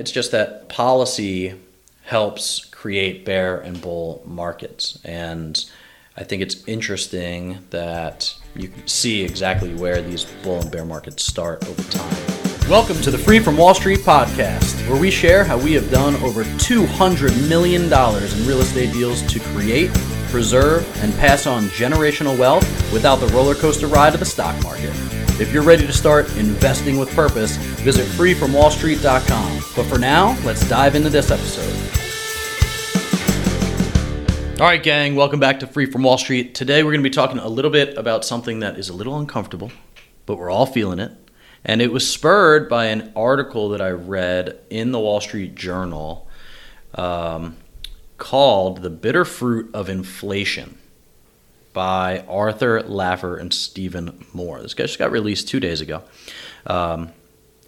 It's just that policy helps create bear and bull markets. And I think it's interesting that you can see exactly where these bull and bear markets start over time. Welcome to the Free from Wall Street podcast, where we share how we have done over $200 million in real estate deals to create, preserve, and pass on generational wealth without the roller coaster ride of the stock market. If you're ready to start investing with purpose, visit freefromwallstreet.com. But for now, let's dive into this episode. All right, gang, welcome back to Free from Wall Street. Today we're going to be talking a little bit about something that is a little uncomfortable, but we're all feeling it. And it was spurred by an article that I read in the Wall Street Journal um, called The Bitter Fruit of Inflation by Arthur Laffer and Stephen Moore. This guy just got released two days ago. Um,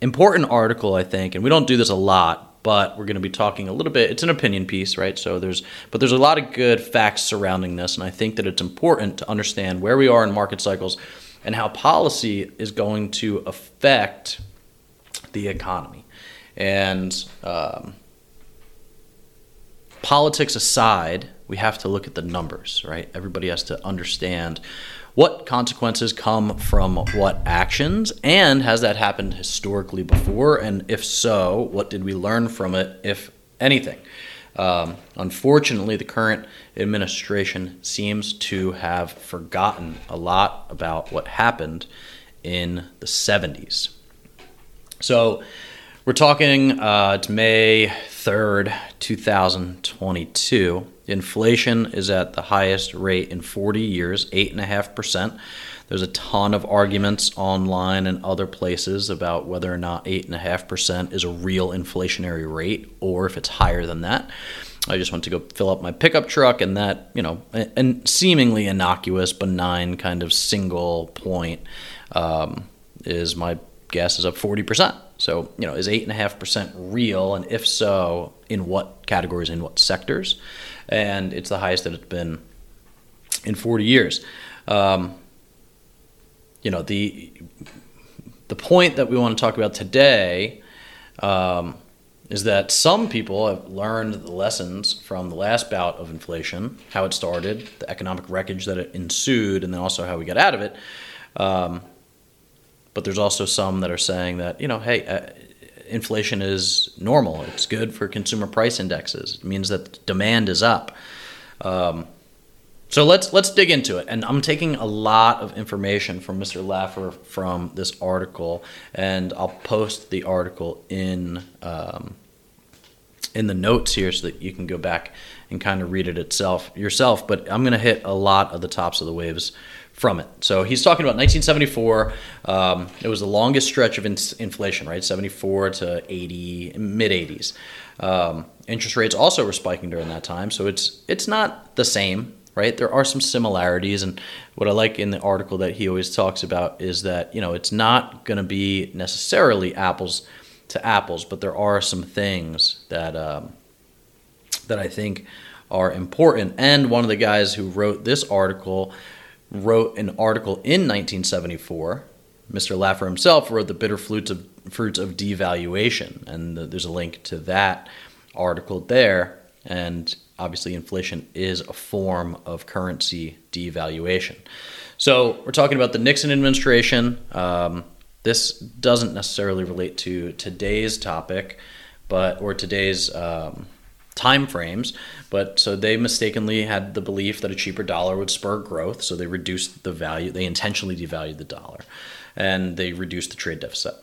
important article, I think, and we don't do this a lot, but we're going to be talking a little bit. It's an opinion piece, right? So there's, but there's a lot of good facts surrounding this, and I think that it's important to understand where we are in market cycles and how policy is going to affect the economy. And um, politics aside, we have to look at the numbers, right? Everybody has to understand what consequences come from what actions, and has that happened historically before? And if so, what did we learn from it, if anything? Um, unfortunately, the current administration seems to have forgotten a lot about what happened in the 70s. So, we're talking, uh, it's May 3rd, 2022. Inflation is at the highest rate in 40 years, 8.5%. There's a ton of arguments online and other places about whether or not 8.5% is a real inflationary rate or if it's higher than that. I just went to go fill up my pickup truck, and that, you know, and seemingly innocuous, benign kind of single point um, is my guess is up 40%. So, you know, is 8.5% real? And if so, in what categories, in what sectors? And it's the highest that it's been in 40 years. Um, you know, the, the point that we want to talk about today um, is that some people have learned the lessons from the last bout of inflation, how it started, the economic wreckage that it ensued, and then also how we got out of it. Um, but there's also some that are saying that, you know, hey, uh, inflation is normal. It's good for consumer price indexes. It means that demand is up. Um, so let's let's dig into it. And I'm taking a lot of information from Mr. Laffer from this article, and I'll post the article in um, in the notes here so that you can go back and kind of read it itself yourself. But I'm going to hit a lot of the tops of the waves from it. So he's talking about 1974. Um, it was the longest stretch of in- inflation, right? 74 to 80, mid 80s. Um, interest rates also were spiking during that time, so it's it's not the same, right? There are some similarities, and what I like in the article that he always talks about is that you know it's not going to be necessarily apples to apples, but there are some things that um, that I think are important. And one of the guys who wrote this article wrote an article in 1974. Mr. Laffer himself wrote the bitter fruits of fruits of devaluation, and there's a link to that article there. And obviously, inflation is a form of currency devaluation. So we're talking about the Nixon administration. Um, this doesn't necessarily relate to today's topic, but or today's um, time frames. But so they mistakenly had the belief that a cheaper dollar would spur growth, so they reduced the value. They intentionally devalued the dollar, and they reduced the trade deficit.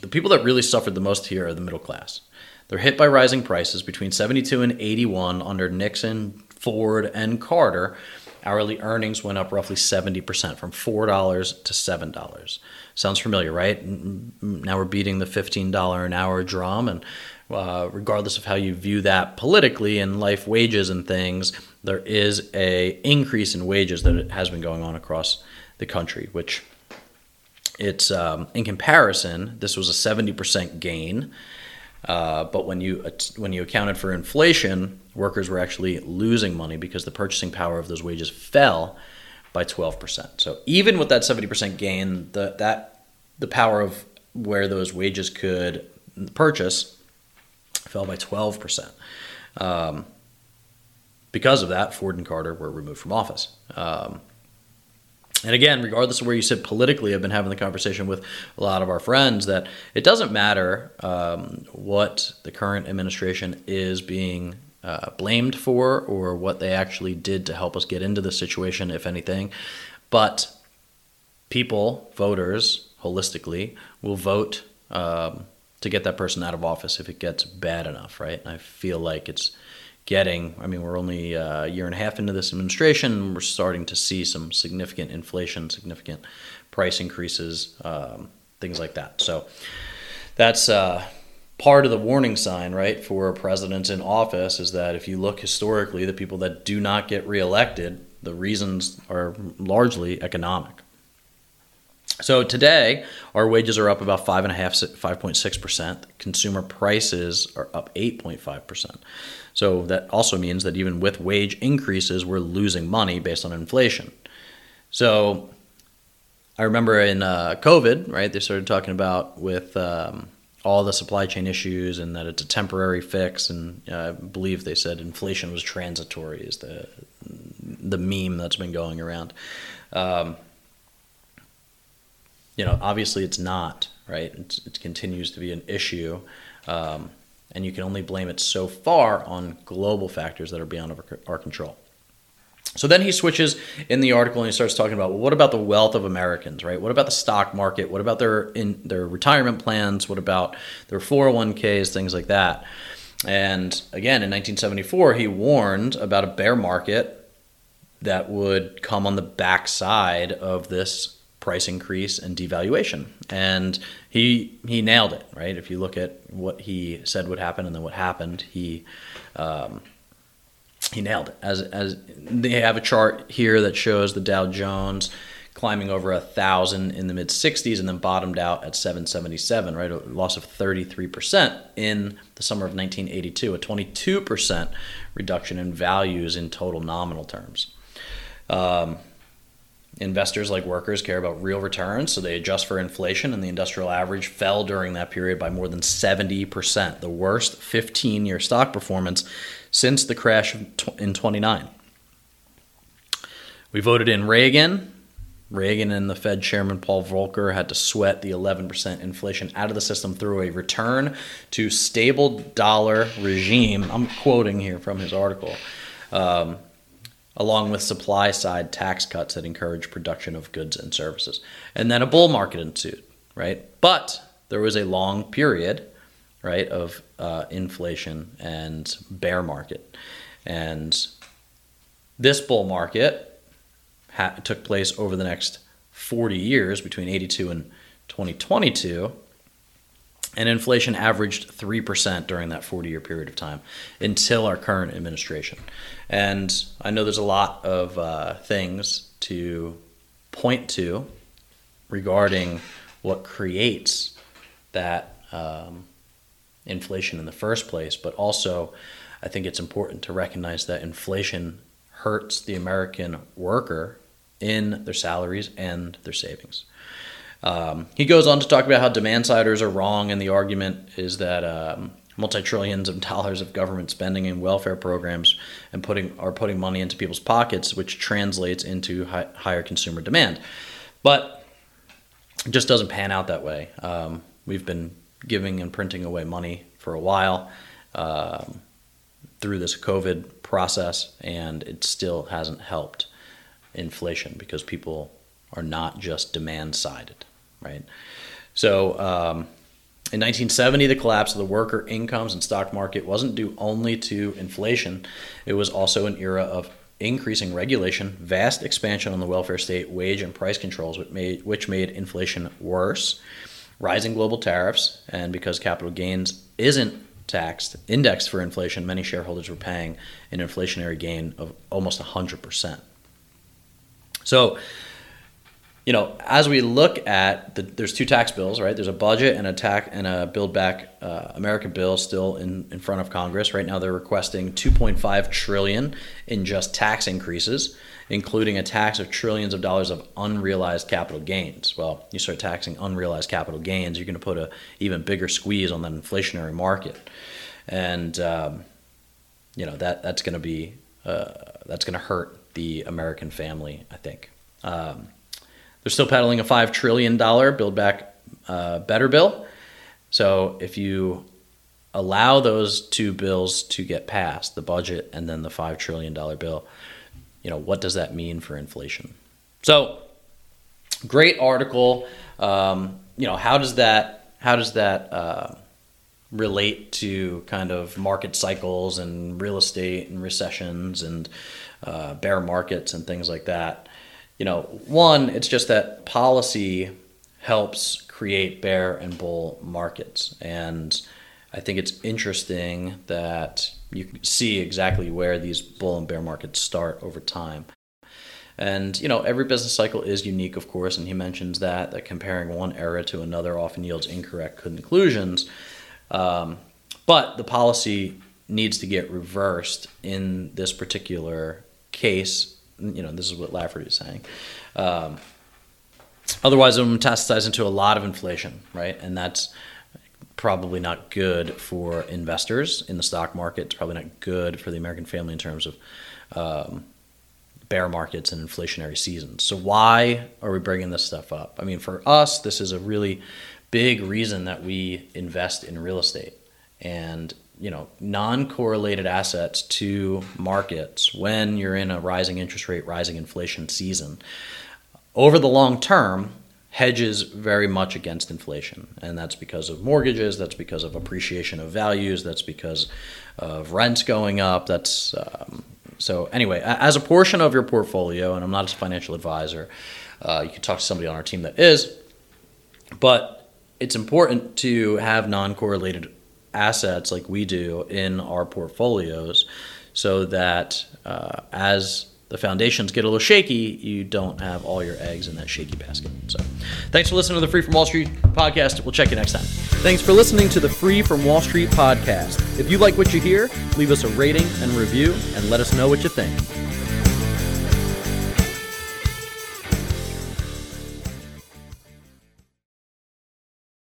The people that really suffered the most here are the middle class. They're hit by rising prices between 72 and 81 under Nixon, Ford, and Carter. Hourly earnings went up roughly 70% from $4 to $7. Sounds familiar, right? Now we're beating the $15 an hour drum, and uh, regardless of how you view that politically and life wages and things, there is a increase in wages that has been going on across the country, which it's um, in comparison, this was a 70% gain. Uh, but when you when you accounted for inflation, workers were actually losing money because the purchasing power of those wages fell by 12%. So even with that 70% gain, the that the power of where those wages could purchase fell by 12%. Um, because of that, Ford and Carter were removed from office. Um, and again, regardless of where you sit politically, I've been having the conversation with a lot of our friends that it doesn't matter um, what the current administration is being uh, blamed for or what they actually did to help us get into this situation, if anything. But people, voters, holistically, will vote um, to get that person out of office if it gets bad enough, right? And I feel like it's getting, I mean, we're only a year and a half into this administration, and we're starting to see some significant inflation, significant price increases, um, things like that. So that's uh, part of the warning sign, right, for a presidents in office is that if you look historically, the people that do not get reelected, the reasons are largely economic. So today, our wages are up about five and a half, five point six percent. Consumer prices are up eight point five percent. So that also means that even with wage increases, we're losing money based on inflation. So I remember in uh, COVID, right? They started talking about with um, all the supply chain issues and that it's a temporary fix. And uh, I believe they said inflation was transitory is the the meme that's been going around. Um, you know, obviously it's not right. It's, it continues to be an issue, um, and you can only blame it so far on global factors that are beyond our, our control. So then he switches in the article and he starts talking about well, what about the wealth of Americans, right? What about the stock market? What about their in their retirement plans? What about their 401ks, things like that? And again, in 1974, he warned about a bear market that would come on the backside of this price increase and devaluation. And he he nailed it, right? If you look at what he said would happen and then what happened, he um, he nailed it. As as they have a chart here that shows the Dow Jones climbing over a thousand in the mid 60s and then bottomed out at 777, right? A loss of 33% in the summer of 1982, a 22% reduction in values in total nominal terms. Um, investors like workers care about real returns, so they adjust for inflation, and the industrial average fell during that period by more than 70%, the worst 15 year stock performance since the crash in 29. We voted in Reagan. Reagan and the Fed chairman Paul Volcker had to sweat the 11% inflation out of the system through a return to stable dollar regime. I'm quoting here from his article. Um, along with supply side tax cuts that encourage production of goods and services. And then a bull market ensued, right? But there was a long period, right, of uh, inflation and bear market. And this bull market ha- took place over the next 40 years between 82 and 2022 and inflation averaged 3% during that 40 year period of time until our current administration. And I know there's a lot of uh, things to point to regarding what creates that um, inflation in the first place, but also I think it's important to recognize that inflation hurts the American worker in their salaries and their savings. Um, he goes on to talk about how demand siders are wrong, and the argument is that um, multi trillions of dollars of government spending in welfare programs and putting are putting money into people's pockets, which translates into high, higher consumer demand. But it just doesn't pan out that way. Um, we've been giving and printing away money for a while um, through this COVID process, and it still hasn't helped inflation because people are not just demand sided right? So um, in 1970, the collapse of the worker incomes and stock market wasn't due only to inflation. It was also an era of increasing regulation, vast expansion on the welfare state, wage and price controls, which made, which made inflation worse, rising global tariffs, and because capital gains isn't taxed, indexed for inflation, many shareholders were paying an inflationary gain of almost 100%. So you know, as we look at the, there's two tax bills, right? There's a budget and a tax and a Build Back uh, America bill still in, in front of Congress right now. They're requesting 2.5 trillion in just tax increases, including a tax of trillions of dollars of unrealized capital gains. Well, you start taxing unrealized capital gains, you're going to put a even bigger squeeze on that inflationary market, and um, you know that that's going to be uh, that's going to hurt the American family, I think. Um, they're still peddling a $5 trillion Build Back uh, Better bill. So if you allow those two bills to get passed, the budget and then the $5 trillion bill, you know, what does that mean for inflation? So great article. Um, you know, how does that, how does that, uh, relate to kind of market cycles and real estate and recessions and uh, bear markets and things like that you know, one, it's just that policy helps create bear and bull markets. And I think it's interesting that you can see exactly where these bull and bear markets start over time. And you know, every business cycle is unique, of course, and he mentions that that comparing one era to another often yields incorrect conclusions. Um, but the policy needs to get reversed in this particular case you know, this is what Laffer is saying. Um, otherwise, it will metastasize into a lot of inflation, right? And that's probably not good for investors in the stock market. It's probably not good for the American family in terms of um, bear markets and inflationary seasons. So, why are we bringing this stuff up? I mean, for us, this is a really big reason that we invest in real estate. And you know non-correlated assets to markets when you're in a rising interest rate rising inflation season. Over the long term hedges very much against inflation and that's because of mortgages that's because of appreciation of values that's because of rents going up that's um, so anyway as a portion of your portfolio and i'm not a financial advisor uh, you can talk to somebody on our team that is but it's important to have non-correlated assets like we do in our portfolios so that uh, as the foundations get a little shaky, you don't have all your eggs in that shaky basket. So, thanks for listening to the Free from Wall Street podcast. We'll check you next time. Thanks for listening to the Free from Wall Street podcast. If you like what you hear, leave us a rating and review and let us know what you think.